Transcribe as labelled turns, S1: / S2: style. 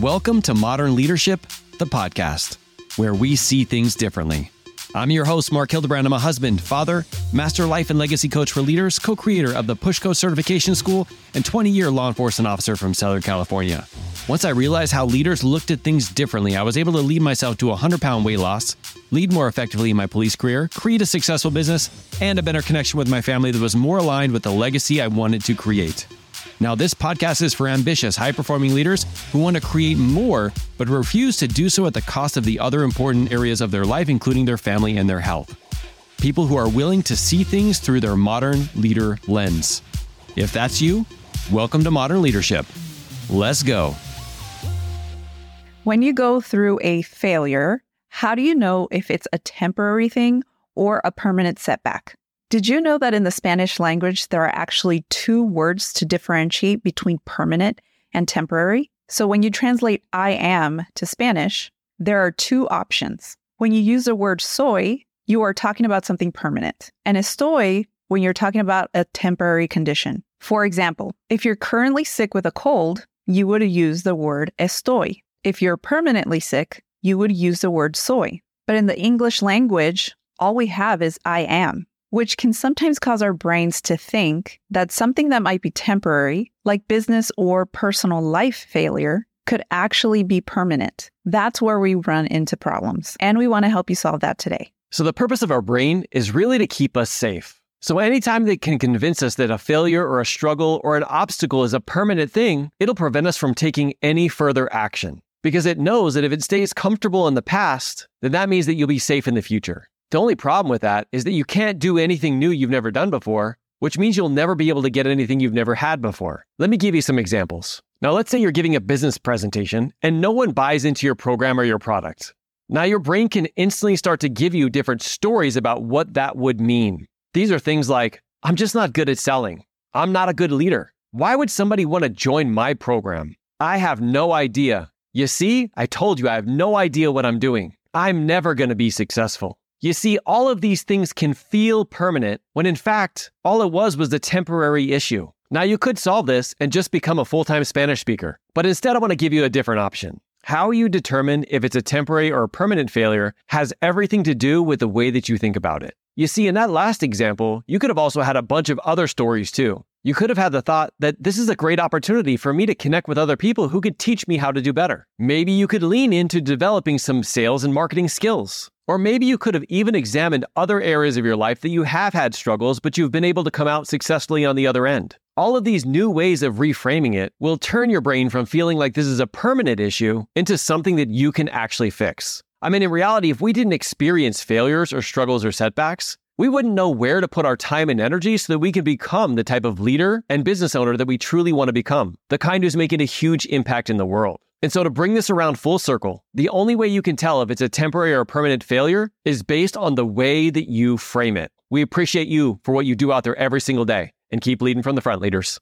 S1: Welcome to Modern Leadership, the podcast, where we see things differently. I'm your host, Mark Hildebrand. I'm a husband, father, master life and legacy coach for leaders, co creator of the Pushco Certification School, and 20 year law enforcement officer from Southern California. Once I realized how leaders looked at things differently, I was able to lead myself to a 100 pound weight loss, lead more effectively in my police career, create a successful business, and a better connection with my family that was more aligned with the legacy I wanted to create. Now, this podcast is for ambitious, high performing leaders who want to create more, but refuse to do so at the cost of the other important areas of their life, including their family and their health. People who are willing to see things through their modern leader lens. If that's you, welcome to Modern Leadership. Let's go.
S2: When you go through a failure, how do you know if it's a temporary thing or a permanent setback? Did you know that in the Spanish language, there are actually two words to differentiate between permanent and temporary? So when you translate I am to Spanish, there are two options. When you use the word soy, you are talking about something permanent, and estoy when you're talking about a temporary condition. For example, if you're currently sick with a cold, you would use the word estoy. If you're permanently sick, you would use the word soy. But in the English language, all we have is I am which can sometimes cause our brains to think that something that might be temporary, like business or personal life failure, could actually be permanent. That's where we run into problems. And we want to help you solve that today.
S1: So, the purpose of our brain is really to keep us safe. So, anytime they can convince us that a failure or a struggle or an obstacle is a permanent thing, it'll prevent us from taking any further action because it knows that if it stays comfortable in the past, then that means that you'll be safe in the future. The only problem with that is that you can't do anything new you've never done before, which means you'll never be able to get anything you've never had before. Let me give you some examples. Now, let's say you're giving a business presentation and no one buys into your program or your product. Now, your brain can instantly start to give you different stories about what that would mean. These are things like, I'm just not good at selling. I'm not a good leader. Why would somebody want to join my program? I have no idea. You see, I told you I have no idea what I'm doing. I'm never going to be successful. You see, all of these things can feel permanent when in fact, all it was was a temporary issue. Now, you could solve this and just become a full time Spanish speaker, but instead, I want to give you a different option. How you determine if it's a temporary or a permanent failure has everything to do with the way that you think about it. You see, in that last example, you could have also had a bunch of other stories too. You could have had the thought that this is a great opportunity for me to connect with other people who could teach me how to do better. Maybe you could lean into developing some sales and marketing skills. Or maybe you could have even examined other areas of your life that you have had struggles, but you've been able to come out successfully on the other end. All of these new ways of reframing it will turn your brain from feeling like this is a permanent issue into something that you can actually fix. I mean, in reality, if we didn't experience failures or struggles or setbacks, we wouldn't know where to put our time and energy so that we can become the type of leader and business owner that we truly want to become, the kind who's making a huge impact in the world. And so, to bring this around full circle, the only way you can tell if it's a temporary or permanent failure is based on the way that you frame it. We appreciate you for what you do out there every single day and keep leading from the front, leaders.